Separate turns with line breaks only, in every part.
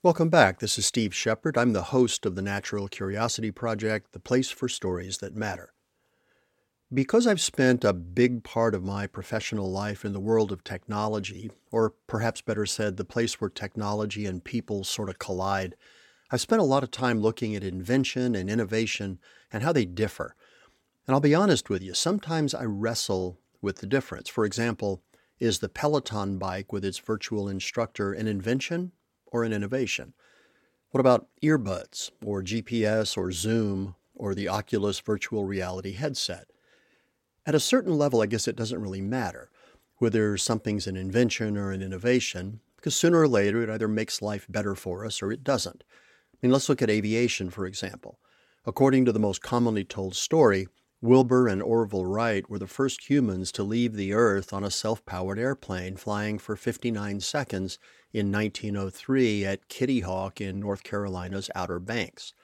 Welcome back. This is Steve Shepard. I'm the host of the Natural Curiosity Project, the place for stories that matter. Because I've spent a big part of my professional life in the world of technology, or perhaps better said, the place where technology and people sort of collide, I've spent a lot of time looking at invention and innovation and how they differ. And I'll be honest with you, sometimes I wrestle with the difference. For example, is the Peloton bike with its virtual instructor an invention or an innovation? What about earbuds or GPS or Zoom or the Oculus virtual reality headset? At a certain level, I guess it doesn't really matter whether something's an invention or an innovation, because sooner or later it either makes life better for us or it doesn't. I mean, let's look at aviation, for example. According to the most commonly told story, Wilbur and Orville Wright were the first humans to leave the Earth on a self powered airplane flying for 59 seconds in 1903 at Kitty Hawk in North Carolina's Outer Banks.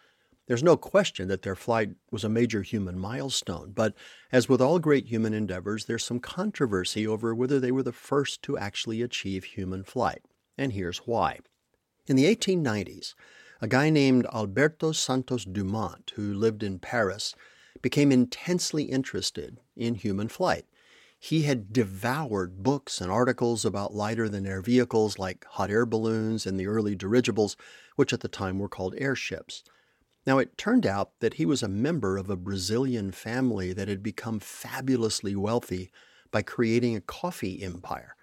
There's no question that their flight was a major human milestone, but as with all great human endeavors, there's some controversy over whether they were the first to actually achieve human flight. And here's why. In the 1890s, a guy named Alberto Santos Dumont, who lived in Paris, became intensely interested in human flight. He had devoured books and articles about lighter than air vehicles like hot air balloons and the early dirigibles, which at the time were called airships. Now, it turned out that he was a member of a Brazilian family that had become fabulously wealthy by creating a coffee empire.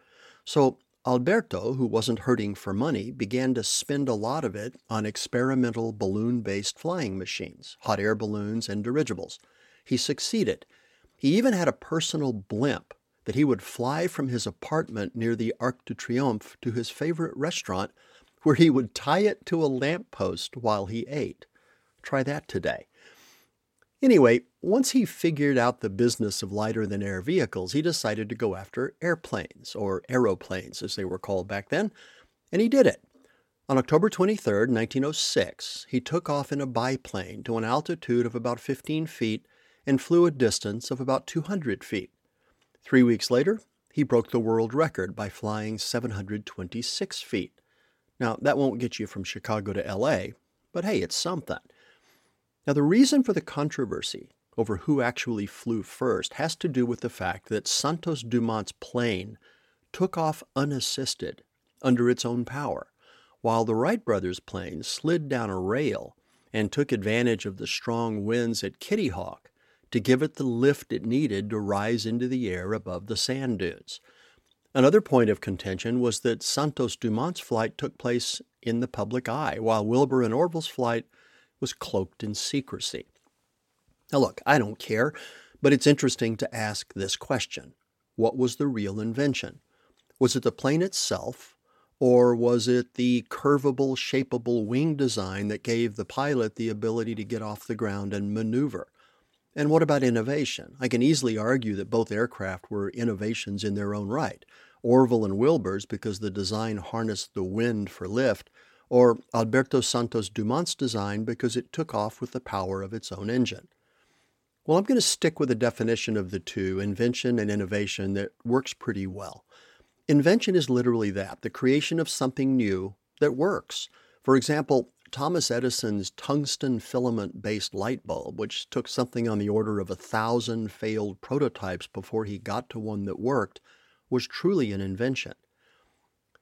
So, Alberto, who wasn't hurting for money, began to spend a lot of it on experimental balloon based flying machines, hot air balloons, and dirigibles. He succeeded he even had a personal blimp that he would fly from his apartment near the Arc de Triomphe to his favorite restaurant, where he would tie it to a lamppost while he ate. Try that today. Anyway, once he figured out the business of lighter than air vehicles, he decided to go after airplanes, or aeroplanes as they were called back then, and he did it. On October 23, 1906, he took off in a biplane to an altitude of about 15 feet and flew a distance of about 200 feet. Three weeks later, he broke the world record by flying 726 feet. Now, that won't get you from Chicago to LA, but hey, it's something. Now, the reason for the controversy over who actually flew first has to do with the fact that Santos Dumont's plane took off unassisted under its own power, while the Wright brothers' plane slid down a rail and took advantage of the strong winds at Kitty Hawk to give it the lift it needed to rise into the air above the sand dunes. Another point of contention was that Santos Dumont's flight took place in the public eye, while Wilbur and Orville's flight was cloaked in secrecy. Now, look, I don't care, but it's interesting to ask this question What was the real invention? Was it the plane itself, or was it the curvable, shapeable wing design that gave the pilot the ability to get off the ground and maneuver? And what about innovation? I can easily argue that both aircraft were innovations in their own right. Orville and Wilbur's because the design harnessed the wind for lift, or Alberto Santos Dumont's design because it took off with the power of its own engine. Well, I'm going to stick with the definition of the two, invention and innovation, that works pretty well. Invention is literally that the creation of something new that works. For example, Thomas Edison's tungsten filament based light bulb, which took something on the order of a thousand failed prototypes before he got to one that worked, was truly an invention.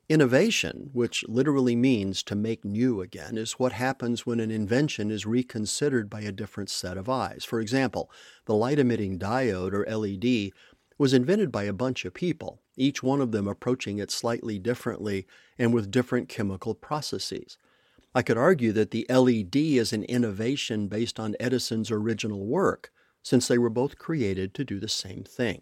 Innovation, which literally means to make new again, is what happens when an invention is reconsidered by a different set of eyes. For example, the light emitting diode, or LED, was invented by a bunch of people, each one of them approaching it slightly differently and with different chemical processes. I could argue that the LED is an innovation based on Edison's original work, since they were both created to do the same thing.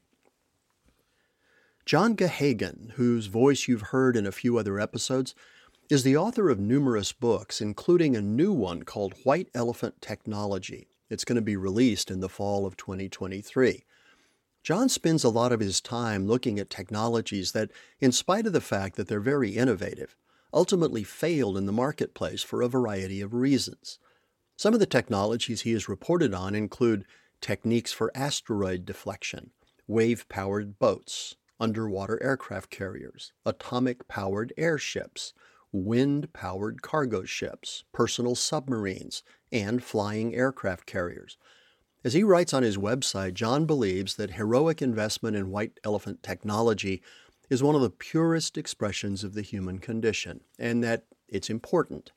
John Geoghegan, whose voice you've heard in a few other episodes, is the author of numerous books, including a new one called White Elephant Technology. It's going to be released in the fall of 2023. John spends a lot of his time looking at technologies that, in spite of the fact that they're very innovative, ultimately failed in the marketplace for a variety of reasons. Some of the technologies he has reported on include techniques for asteroid deflection, wave powered boats, underwater aircraft carriers, atomic powered airships, wind powered cargo ships, personal submarines, and flying aircraft carriers. As he writes on his website, John believes that heroic investment in white elephant technology is one of the purest expressions of the human condition, and that it's important.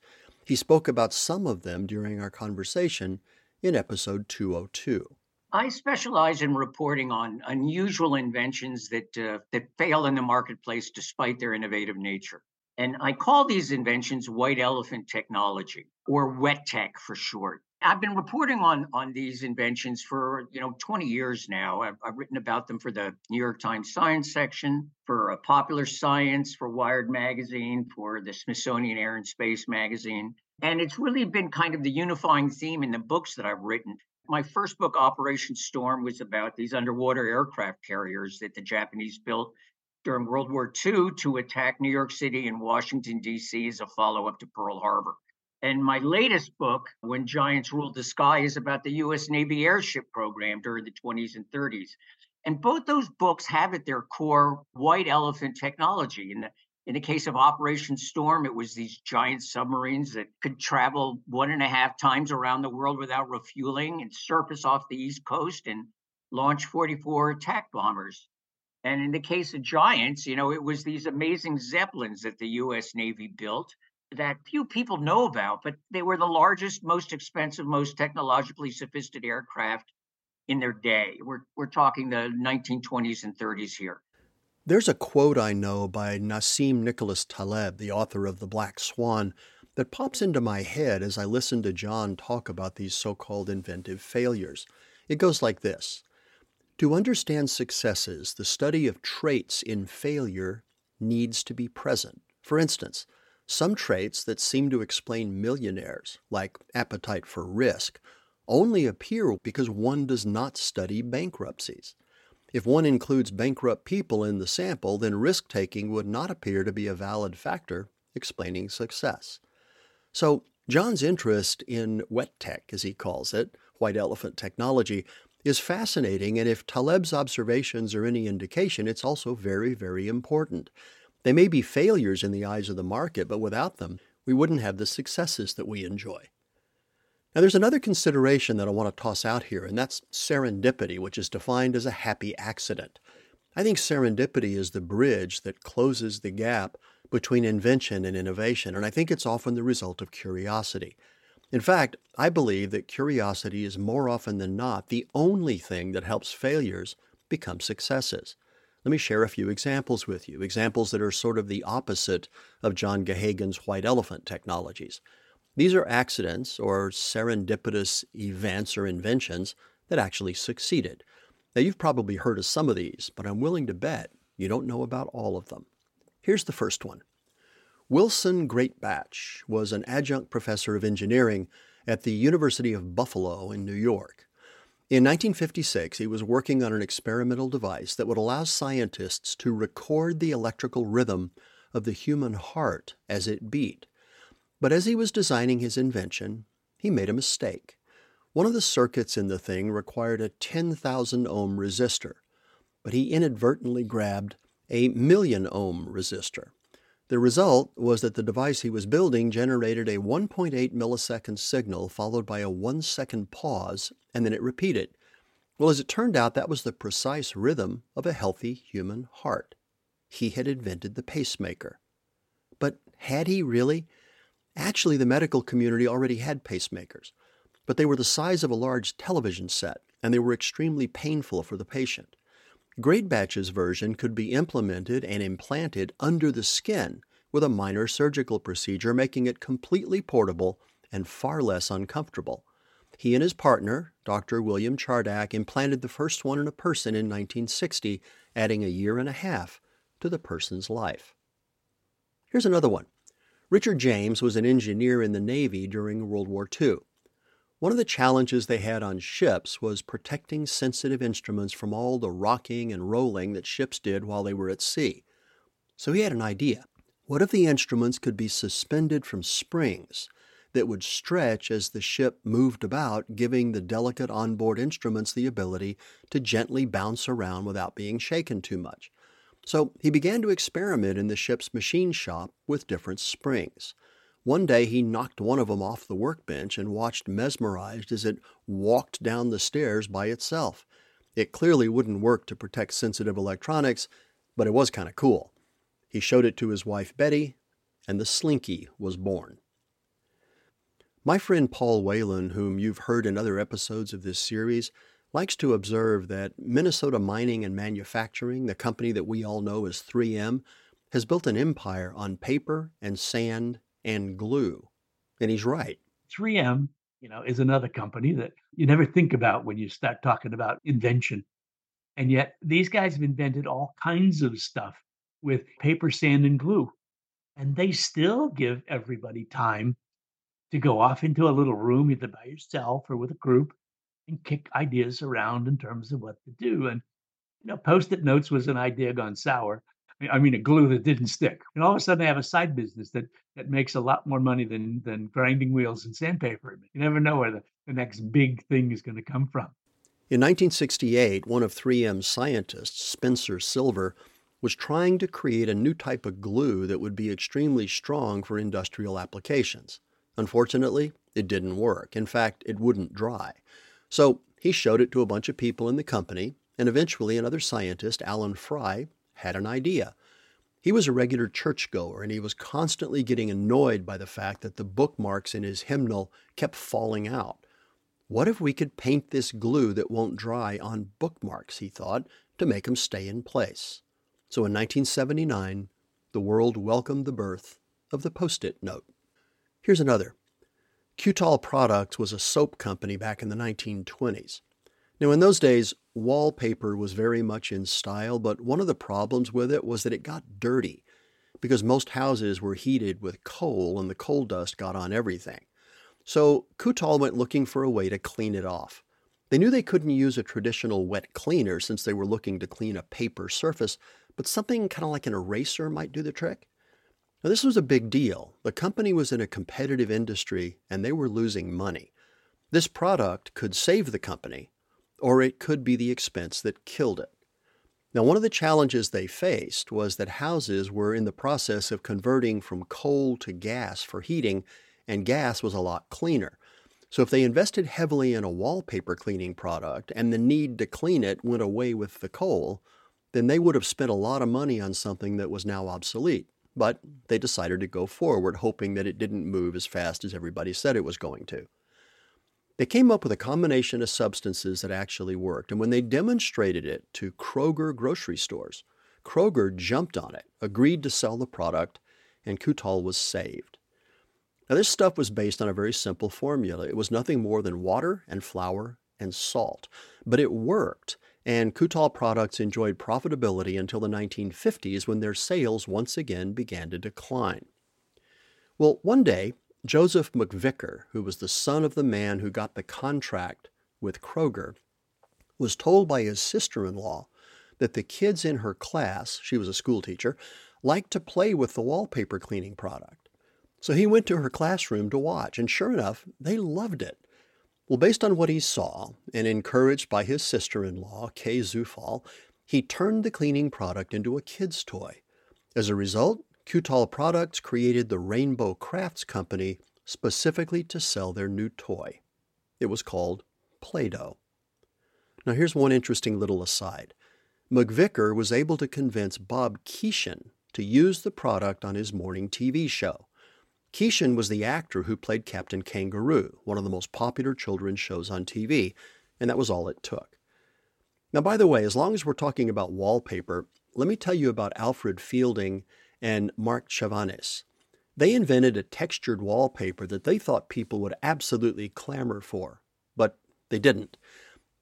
He spoke about some of them during our conversation in episode 202.
I specialize in reporting on unusual inventions that uh, that fail in the marketplace despite their innovative nature. And I call these inventions white elephant technology or WETech for short. I've been reporting on on these inventions for you know 20 years now. I've, I've written about them for the New York Times Science section, for Popular Science, for Wired magazine, for the Smithsonian Air and Space magazine, and it's really been kind of the unifying theme in the books that I've written. My first book, Operation Storm, was about these underwater aircraft carriers that the Japanese built during World War II to attack New York City and Washington, D.C. as a follow up to Pearl Harbor. And my latest book, When Giants Ruled the Sky, is about the U.S. Navy airship program during the 20s and 30s. And both those books have at their core white elephant technology. In the, in the case of Operation Storm, it was these giant submarines that could travel one and a half times around the world without refueling and surface off the East Coast and launch 44 attack bombers. And in the case of giants, you know, it was these amazing zeppelins that the US Navy built that few people know about, but they were the largest, most expensive, most technologically sophisticated aircraft in their day. We're, we're talking the 1920s and 30s here.
There's a quote I know by Nassim Nicholas Taleb, the author of The Black Swan, that pops into my head as I listen to John talk about these so called inventive failures. It goes like this to understand successes, the study of traits in failure needs to be present. For instance, some traits that seem to explain millionaires, like appetite for risk, only appear because one does not study bankruptcies. If one includes bankrupt people in the sample, then risk taking would not appear to be a valid factor explaining success. So, John's interest in WETech, as he calls it, white elephant technology, is fascinating, and if Taleb's observations are any indication, it's also very, very important. They may be failures in the eyes of the market, but without them, we wouldn't have the successes that we enjoy. Now, there's another consideration that I want to toss out here, and that's serendipity, which is defined as a happy accident. I think serendipity is the bridge that closes the gap between invention and innovation, and I think it's often the result of curiosity. In fact, I believe that curiosity is more often than not the only thing that helps failures become successes. Let me share a few examples with you, examples that are sort of the opposite of John Geoghegan's white elephant technologies. These are accidents or serendipitous events or inventions that actually succeeded. Now, you've probably heard of some of these, but I'm willing to bet you don't know about all of them. Here's the first one Wilson Greatbatch was an adjunct professor of engineering at the University of Buffalo in New York. In 1956, he was working on an experimental device that would allow scientists to record the electrical rhythm of the human heart as it beat. But as he was designing his invention, he made a mistake. One of the circuits in the thing required a 10,000 ohm resistor, but he inadvertently grabbed a million ohm resistor. The result was that the device he was building generated a 1.8 millisecond signal followed by a one second pause, and then it repeated. Well, as it turned out, that was the precise rhythm of a healthy human heart. He had invented the pacemaker. But had he really? Actually, the medical community already had pacemakers, but they were the size of a large television set, and they were extremely painful for the patient. Greatbatch's version could be implemented and implanted under the skin with a minor surgical procedure, making it completely portable and far less uncomfortable. He and his partner, Dr. William Chardak, implanted the first one in a person in 1960, adding a year and a half to the person's life. Here's another one. Richard James was an engineer in the Navy during World War II. One of the challenges they had on ships was protecting sensitive instruments from all the rocking and rolling that ships did while they were at sea. So he had an idea. What if the instruments could be suspended from springs that would stretch as the ship moved about, giving the delicate onboard instruments the ability to gently bounce around without being shaken too much? So he began to experiment in the ship's machine shop with different springs. One day he knocked one of them off the workbench and watched mesmerized as it walked down the stairs by itself. It clearly wouldn't work to protect sensitive electronics, but it was kind of cool. He showed it to his wife Betty, and the Slinky was born. My friend Paul Whalen, whom you've heard in other episodes of this series, likes to observe that Minnesota Mining and Manufacturing, the company that we all know as 3M, has built an empire on paper and sand and glue. And he's right.
3M, you know, is another company that you never think about when you start talking about invention. And yet these guys have invented all kinds of stuff with paper, sand, and glue. And they still give everybody time to go off into a little room, either by yourself or with a group, and kick ideas around in terms of what to do. And you know, post-it notes was an idea gone sour. I mean, a glue that didn't stick. And all of a sudden, I have a side business that that makes a lot more money than than grinding wheels and sandpaper. You never know where the, the next big thing is going to come from.
In 1968, one of 3M's scientists, Spencer Silver, was trying to create a new type of glue that would be extremely strong for industrial applications. Unfortunately, it didn't work. In fact, it wouldn't dry. So he showed it to a bunch of people in the company, and eventually another scientist, Alan Fry, had an idea. He was a regular churchgoer, and he was constantly getting annoyed by the fact that the bookmarks in his hymnal kept falling out. What if we could paint this glue that won't dry on bookmarks, he thought, to make them stay in place? So in 1979, the world welcomed the birth of the Post it note. Here's another. Kutol Products was a soap company back in the 1920s. Now, in those days, wallpaper was very much in style, but one of the problems with it was that it got dirty because most houses were heated with coal and the coal dust got on everything. So Kutol went looking for a way to clean it off. They knew they couldn't use a traditional wet cleaner since they were looking to clean a paper surface, but something kind of like an eraser might do the trick. Now, this was a big deal. The company was in a competitive industry and they were losing money. This product could save the company, or it could be the expense that killed it. Now, one of the challenges they faced was that houses were in the process of converting from coal to gas for heating, and gas was a lot cleaner. So, if they invested heavily in a wallpaper cleaning product and the need to clean it went away with the coal, then they would have spent a lot of money on something that was now obsolete but they decided to go forward, hoping that it didn't move as fast as everybody said it was going to. They came up with a combination of substances that actually worked, and when they demonstrated it to Kroger grocery stores, Kroger jumped on it, agreed to sell the product, and Kutol was saved. Now, this stuff was based on a very simple formula. It was nothing more than water and flour and salt, but it worked and Kutol products enjoyed profitability until the 1950s when their sales once again began to decline. Well, one day, Joseph McVicker, who was the son of the man who got the contract with Kroger, was told by his sister in law that the kids in her class, she was a school teacher, liked to play with the wallpaper cleaning product. So he went to her classroom to watch, and sure enough, they loved it. Well, based on what he saw, and encouraged by his sister in law, Kay Zufall, he turned the cleaning product into a kid's toy. As a result, Kutol Products created the Rainbow Crafts Company specifically to sell their new toy. It was called Play Doh. Now, here's one interesting little aside. McVicker was able to convince Bob Keeshan to use the product on his morning TV show. Keeshan was the actor who played Captain Kangaroo, one of the most popular children's shows on TV, and that was all it took. Now, by the way, as long as we're talking about wallpaper, let me tell you about Alfred Fielding and Marc Chavannes. They invented a textured wallpaper that they thought people would absolutely clamor for, but they didn't.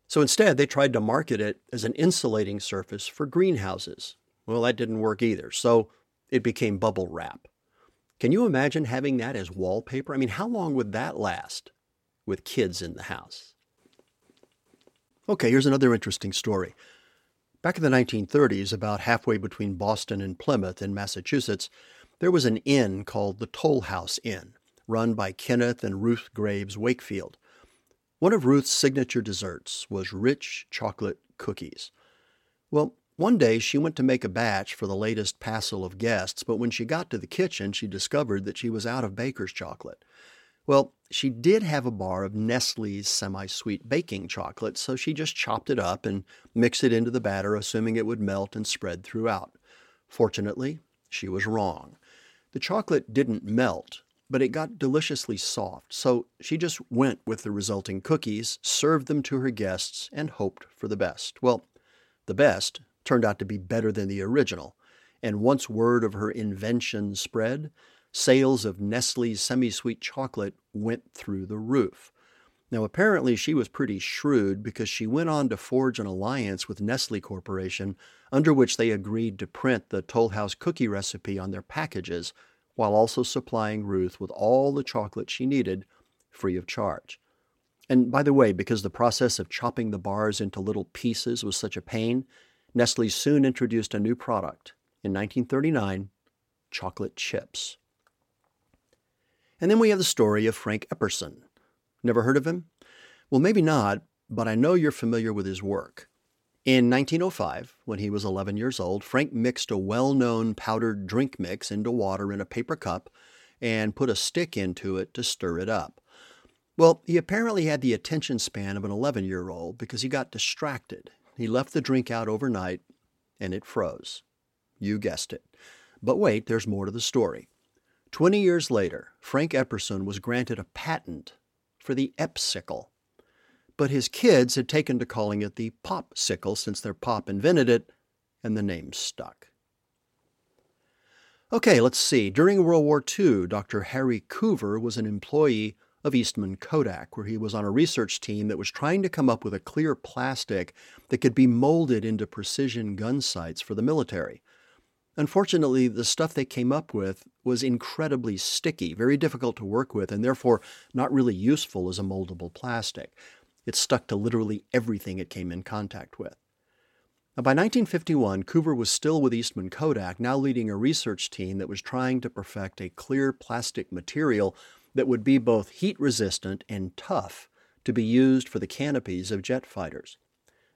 So instead, they tried to market it as an insulating surface for greenhouses. Well, that didn't work either, so it became bubble wrap. Can you imagine having that as wallpaper? I mean, how long would that last with kids in the house? Okay, here's another interesting story. Back in the 1930s, about halfway between Boston and Plymouth in Massachusetts, there was an inn called the Toll House Inn, run by Kenneth and Ruth Graves Wakefield. One of Ruth's signature desserts was rich chocolate cookies. Well, One day she went to make a batch for the latest passel of guests, but when she got to the kitchen, she discovered that she was out of baker's chocolate. Well, she did have a bar of Nestle's semi sweet baking chocolate, so she just chopped it up and mixed it into the batter, assuming it would melt and spread throughout. Fortunately, she was wrong. The chocolate didn't melt, but it got deliciously soft, so she just went with the resulting cookies, served them to her guests, and hoped for the best. Well, the best turned out to be better than the original, and once word of her invention spread, sales of Nestle's semi sweet chocolate went through the roof. Now, apparently, she was pretty shrewd because she went on to forge an alliance with Nestle Corporation, under which they agreed to print the Toll House cookie recipe on their packages, while also supplying Ruth with all the chocolate she needed free of charge. And by the way, because the process of chopping the bars into little pieces was such a pain, Nestle soon introduced a new product. In 1939, chocolate chips. And then we have the story of Frank Epperson. Never heard of him? Well, maybe not, but I know you're familiar with his work. In 1905, when he was 11 years old, Frank mixed a well known powdered drink mix into water in a paper cup and put a stick into it to stir it up. Well, he apparently had the attention span of an 11 year old because he got distracted. He left the drink out overnight and it froze. You guessed it. But wait, there's more to the story. Twenty years later, Frank Epperson was granted a patent for the Epsicle. But his kids had taken to calling it the Popsicle since their pop invented it, and the name stuck. Okay, let's see. During World War II, Dr. Harry Coover was an employee of Eastman Kodak, where he was on a research team that was trying to come up with a clear plastic that could be molded into precision gun sights for the military. Unfortunately, the stuff they came up with was incredibly sticky, very difficult to work with, and therefore not really useful as a moldable plastic. It stuck to literally everything it came in contact with. Now, by 1951, Coover was still with Eastman Kodak, now leading a research team that was trying to perfect a clear plastic material that would be both heat resistant and tough to be used for the canopies of jet fighters.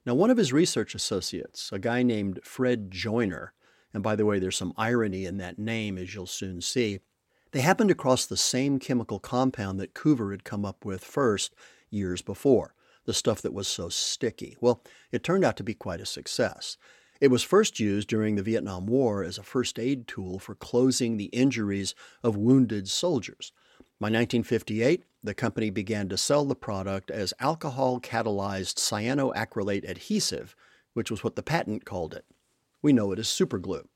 Now, one of his research associates, a guy named Fred Joyner, and by the way, there's some irony in that name, as you'll soon see. They happened across the same chemical compound that Coover had come up with first years before, the stuff that was so sticky. Well, it turned out to be quite a success. It was first used during the Vietnam War as a first aid tool for closing the injuries of wounded soldiers. By 1958, the company began to sell the product as alcohol catalyzed cyanoacrylate adhesive, which was what the patent called it. We know it as superglue.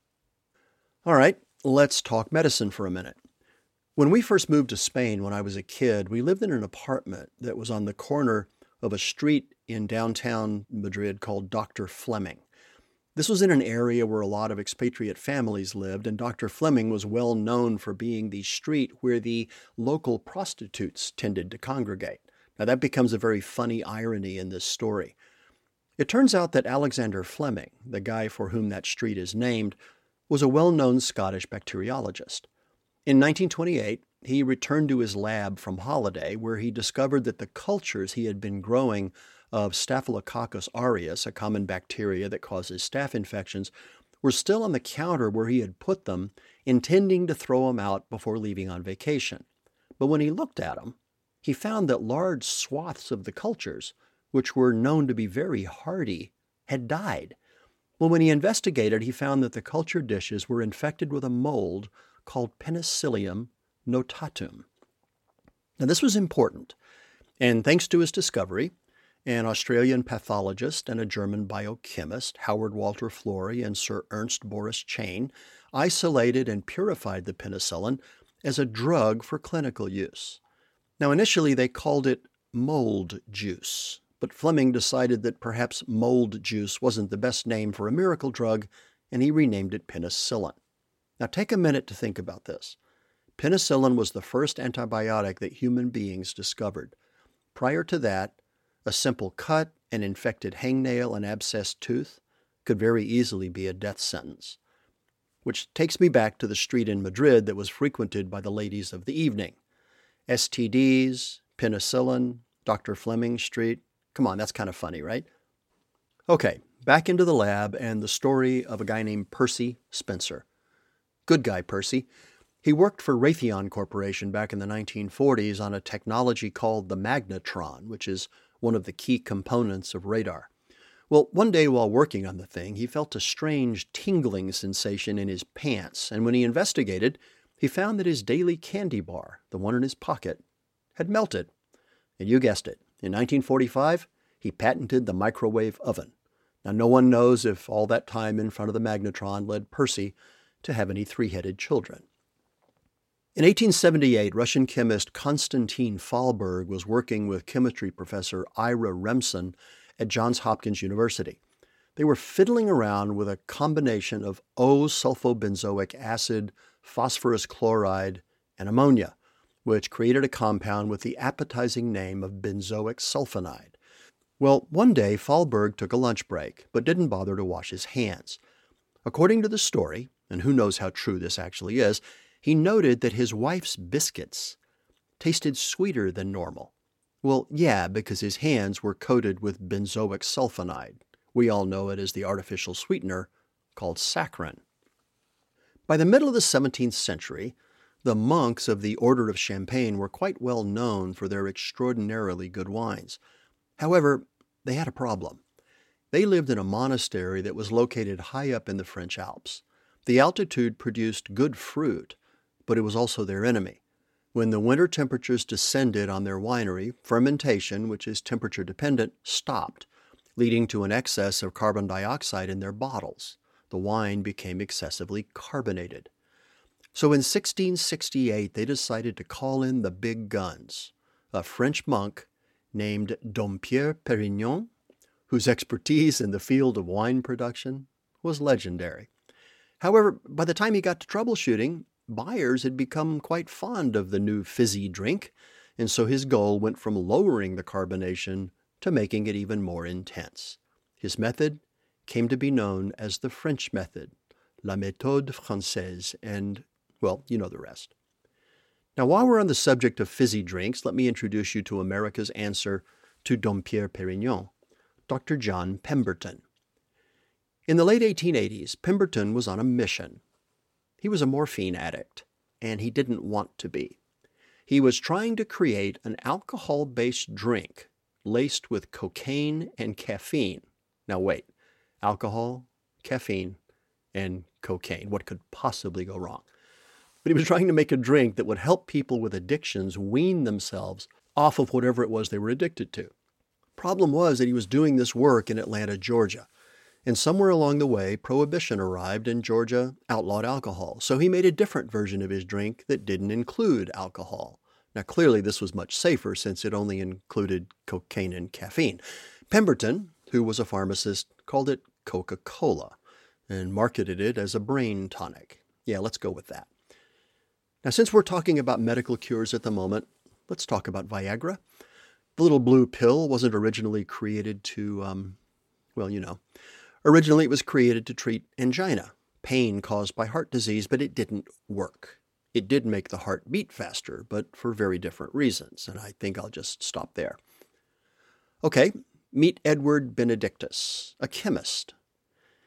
All right, let's talk medicine for a minute. When we first moved to Spain when I was a kid, we lived in an apartment that was on the corner of a street in downtown Madrid called Dr. Fleming. This was in an area where a lot of expatriate families lived, and Dr. Fleming was well known for being the street where the local prostitutes tended to congregate. Now, that becomes a very funny irony in this story. It turns out that Alexander Fleming, the guy for whom that street is named, was a well known Scottish bacteriologist. In 1928, he returned to his lab from holiday where he discovered that the cultures he had been growing of Staphylococcus aureus, a common bacteria that causes staph infections, were still on the counter where he had put them, intending to throw them out before leaving on vacation. But when he looked at them, he found that large swaths of the cultures which were known to be very hardy, had died. Well, when he investigated, he found that the culture dishes were infected with a mold called Penicillium notatum. Now, this was important, and thanks to his discovery, an Australian pathologist and a German biochemist, Howard Walter Florey and Sir Ernst Boris Chain, isolated and purified the penicillin as a drug for clinical use. Now, initially, they called it mold juice, but Fleming decided that perhaps mold juice wasn't the best name for a miracle drug, and he renamed it penicillin. Now, take a minute to think about this. Penicillin was the first antibiotic that human beings discovered. Prior to that, a simple cut, an infected hangnail, an abscessed tooth could very easily be a death sentence. Which takes me back to the street in Madrid that was frequented by the ladies of the evening. STDs, penicillin, Dr. Fleming Street, Come on, that's kind of funny, right? Okay, back into the lab and the story of a guy named Percy Spencer. Good guy, Percy. He worked for Raytheon Corporation back in the 1940s on a technology called the magnetron, which is one of the key components of radar. Well, one day while working on the thing, he felt a strange tingling sensation in his pants, and when he investigated, he found that his daily candy bar, the one in his pocket, had melted. And you guessed it, in 1945, he patented the microwave oven. Now, no one knows if all that time in front of the magnetron led Percy to have any three headed children. In 1878, Russian chemist Konstantin Fahlberg was working with chemistry professor Ira Remsen at Johns Hopkins University. They were fiddling around with a combination of O-sulfobenzoic acid, phosphorus chloride, and ammonia, which created a compound with the appetizing name of benzoic sulfimide. Well, one day Fahlberg took a lunch break, but didn't bother to wash his hands. According to the story, and who knows how true this actually is, he noted that his wife's biscuits tasted sweeter than normal. Well, yeah, because his hands were coated with benzoic sulfimide. We all know it as the artificial sweetener called saccharin. By the middle of the 17th century, the monks of the Order of Champagne were quite well known for their extraordinarily good wines. However, they had a problem. They lived in a monastery that was located high up in the French Alps. The altitude produced good fruit, but it was also their enemy. When the winter temperatures descended on their winery, fermentation, which is temperature dependent, stopped, leading to an excess of carbon dioxide in their bottles. The wine became excessively carbonated. So in 1668, they decided to call in the big guns. A French monk named Dom Pierre Perignon, whose expertise in the field of wine production was legendary. However, by the time he got to troubleshooting, buyers had become quite fond of the new fizzy drink, and so his goal went from lowering the carbonation to making it even more intense. His method came to be known as the French method, la méthode française, and, well, you know the rest. Now, while we're on the subject of fizzy drinks, let me introduce you to America's answer to Dom Pierre Perignon, Dr. John Pemberton. In the late 1880s, Pemberton was on a mission he was a morphine addict, and he didn't want to be. He was trying to create an alcohol based drink laced with cocaine and caffeine. Now, wait, alcohol, caffeine, and cocaine. What could possibly go wrong? But he was trying to make a drink that would help people with addictions wean themselves off of whatever it was they were addicted to. Problem was that he was doing this work in Atlanta, Georgia. And somewhere along the way, Prohibition arrived and Georgia outlawed alcohol. So he made a different version of his drink that didn't include alcohol. Now, clearly, this was much safer since it only included cocaine and caffeine. Pemberton, who was a pharmacist, called it Coca Cola and marketed it as a brain tonic. Yeah, let's go with that. Now, since we're talking about medical cures at the moment, let's talk about Viagra. The little blue pill wasn't originally created to, um, well, you know, Originally, it was created to treat angina, pain caused by heart disease, but it didn't work. It did make the heart beat faster, but for very different reasons, and I think I'll just stop there. Okay, meet Edward Benedictus, a chemist.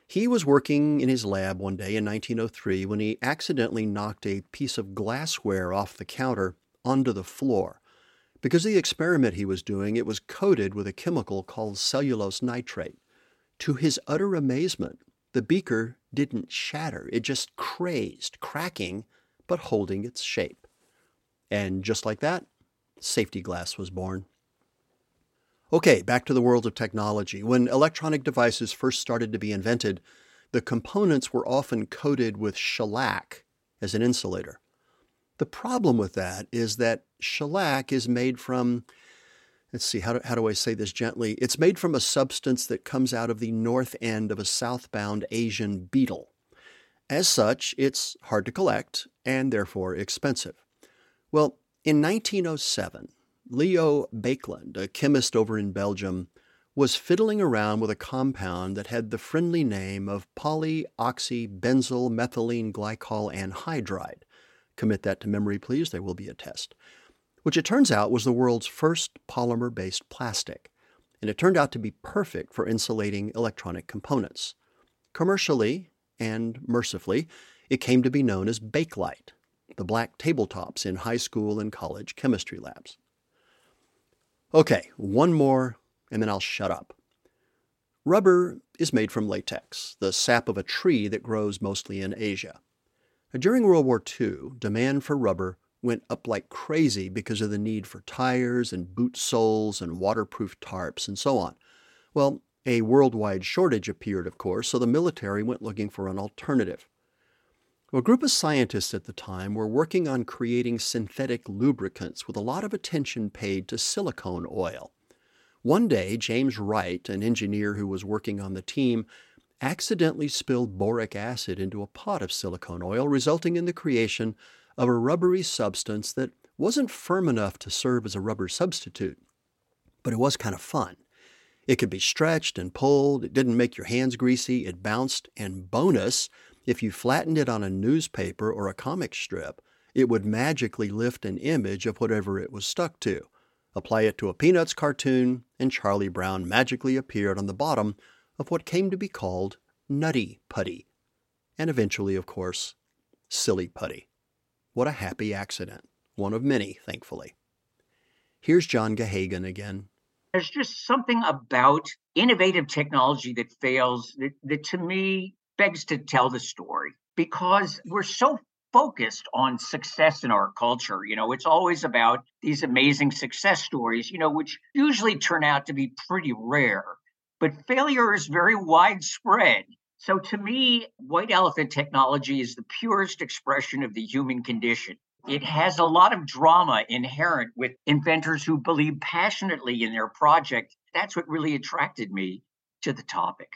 He was working in his lab one day in 1903 when he accidentally knocked a piece of glassware off the counter onto the floor. Because of the experiment he was doing, it was coated with a chemical called cellulose nitrate. To his utter amazement, the beaker didn't shatter. It just crazed, cracking, but holding its shape. And just like that, safety glass was born. Okay, back to the world of technology. When electronic devices first started to be invented, the components were often coated with shellac as an insulator. The problem with that is that shellac is made from let's see, how do, how do I say this gently? It's made from a substance that comes out of the north end of a southbound Asian beetle. As such, it's hard to collect and therefore expensive. Well, in 1907, Leo Baekeland, a chemist over in Belgium, was fiddling around with a compound that had the friendly name of polyoxybenzyl methylene glycol anhydride. Commit that to memory, please. There will be a test which it turns out was the world's first polymer based plastic. and it turned out to be perfect for insulating electronic components. Commercially, and mercifully, it came to be known as Bakelite, the black tabletops in high school and college chemistry labs. Okay, one more, and then I'll shut up. Rubber is made from latex, the sap of a tree that grows mostly in Asia. During World War II, demand for rubber went up like crazy because of the need for tires and boot soles and waterproof tarps and so on. Well, a worldwide shortage appeared, of course, so the military went looking for an alternative. A group of scientists at the time were working on creating synthetic lubricants with a lot of attention paid to silicone oil. One day, James Wright, an engineer who was working on the team, accidentally spilled boric acid into a pot of silicone oil, resulting in the creation of a rubbery substance that wasn't firm enough to serve as a rubber substitute, but it was kind of fun. It could be stretched and pulled, it didn't make your hands greasy, it bounced, and bonus, if you flattened it on a newspaper or a comic strip, it would magically lift an image of whatever it was stuck to. Apply it to a Peanuts cartoon, and Charlie Brown magically appeared on the bottom of what came to be called Nutty Putty, and eventually, of course, Silly Putty. What a happy accident. One of many, thankfully. Here's John Geoghegan again.
There's just something about innovative technology that fails that, that to me begs to tell the story because we're so focused on success in our culture. You know, it's always about these amazing success stories, you know, which usually turn out to be pretty rare, but failure is very widespread. So to me, white elephant technology is the purest expression of the human condition. It has a lot of drama inherent with inventors who believe passionately in their project. That's what really attracted me to the topic.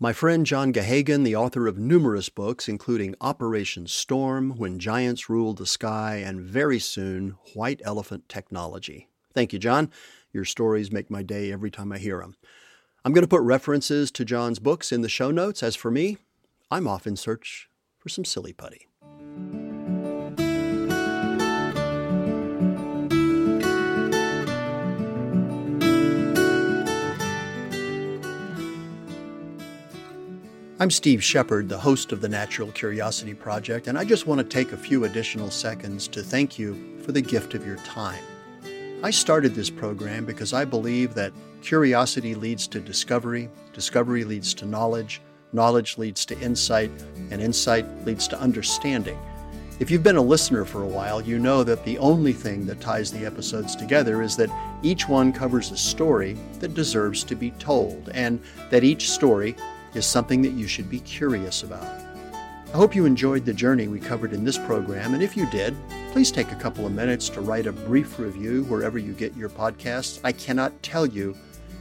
My friend John Geoghegan, the author of numerous books, including Operation Storm, When Giants Ruled the Sky, and very soon, White Elephant Technology. Thank you, John. Your stories make my day every time I hear them. I'm going to put references to John's books in the show notes. As for me, I'm off in search for some silly putty. I'm Steve Shepard, the host of the Natural Curiosity Project, and I just want to take a few additional seconds to thank you for the gift of your time. I started this program because I believe that curiosity leads to discovery, discovery leads to knowledge, knowledge leads to insight, and insight leads to understanding. If you've been a listener for a while, you know that the only thing that ties the episodes together is that each one covers a story that deserves to be told, and that each story is something that you should be curious about. I hope you enjoyed the journey we covered in this program, and if you did, please take a couple of minutes to write a brief review wherever you get your podcasts. I cannot tell you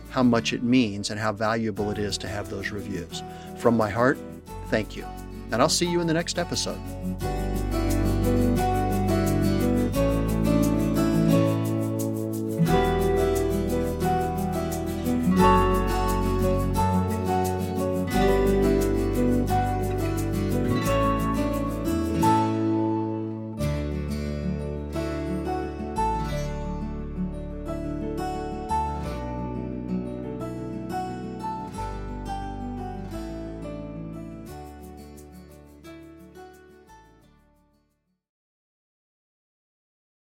how much it means and how valuable it is to have those reviews. From my heart, thank you. And I'll see you in the next episode.